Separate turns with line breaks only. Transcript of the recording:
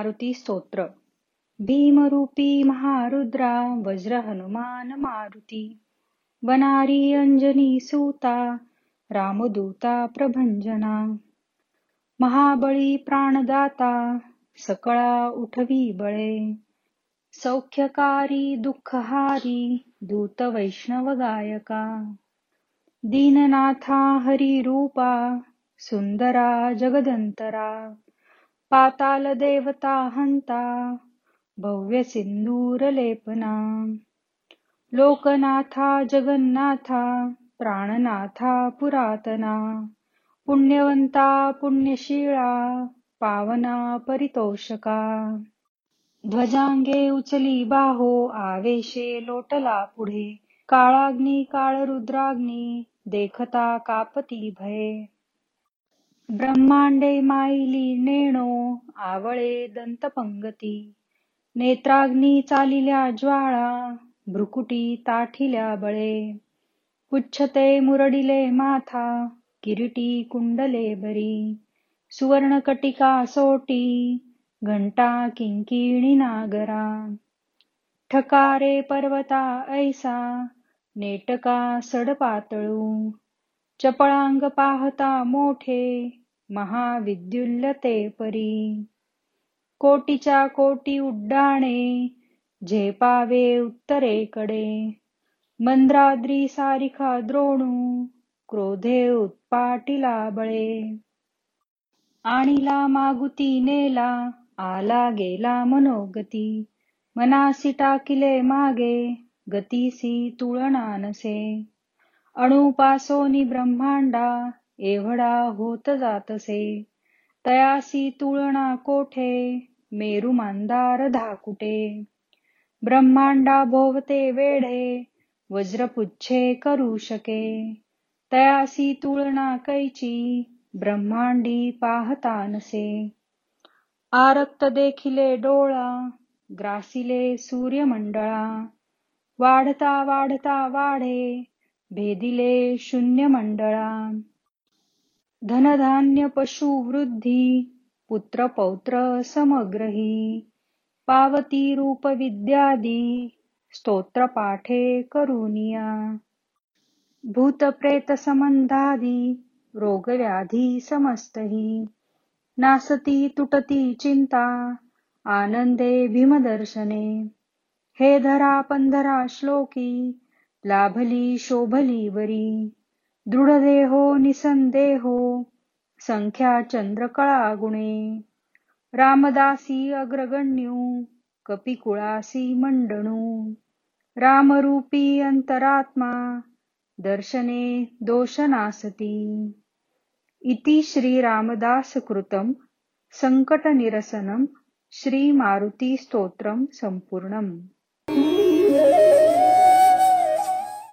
मारुती स्तोत्र. भीमरूपी महारुद्रा वज्र हनुमान मारुती. वनारी अंजनी सूता रामदूता प्रभंजना. महाबळी प्राणदाता सकळा उठवी बळे. सौख्यकारी दुःखहारी दूत वैष्णव गायका. दीननाथा हरी रूपा सुंदरा जगदंतरा. पाताल देवता हंता भव्य सिंदूर लेपना लोकनाथा जगन्नाथा प्राणनाथा पुरातना पुण्यवंता पुण्यशीळा पावना परितोषका. ध्वजांगे उचली बाहो आवेशे लोटला पुढे. काळाग्नी काळ रुद्राग्नी देखता कापती भये. ब्रह्मांडे माईली नेणो आवळे दंतपंगती नेत्राग्नी चालिल्या ज्वाळा भ्रुकुटी ताठिल्या बळे पुच्छते मुरडिले माथा किरीटी कुंडले बरी सुवर्णकटिका सोटी घंटा किंकिणी नागरा ठकारे पर्वता ऐसा नेटका सडपातळू चपळांग पाहता मोठे महाविद्युल्लते परी. कोटीच्या कोटी उड्डाणे झेपावे उत्तरेकडे. मंद्राद्री सारिखा द्रोणू क्रोधे उत्पाटिला बळे. आणिला मागुती नेला आला गेला मनोगती. मनासी टाकिले मागे गतीसी तुळना नसे. अणुपासोनी ब्रह्मांडा एवढा होत जातसे. तयासी तुळना कोठे? मेरू मांदार धाकुटे. ब्रह्मांडा भोवते वेढे वज्रपुच्छे करू शके. तयासी तुळना कैची ब्रह्मांडी पाहता नसे आरक्त देखिले डोळा ग्रासिले सूर्यमंडळा. वाढता वाढता वाढे भेदिले शून्य मंडळा धनधान्य पशु वृद्धी पुत्र पौत्र समग्रही पावती रूप विद्यादी स्तोत्र पाठे करुनिया। भूत प्रेत संबंधादी रोगव्याधी समस्तही नासती तुटती चिंता आनंदे भीमदर्शने हे धरा पंधरा श्लोकी लाभली शोभली वरी। दृढदेहो निसंदेहो संख्या चंद्रकळा गुणे. रामदासी अग्रगण्यू कपिकुळासी मंडणू. रामरूपी अंतरात्मा दर्शने दोषनासती. इति श्रीरामदासकृतं सङ्कटनिरसनं श्रीमारुतिस्तोत्रं सम्पूर्णम्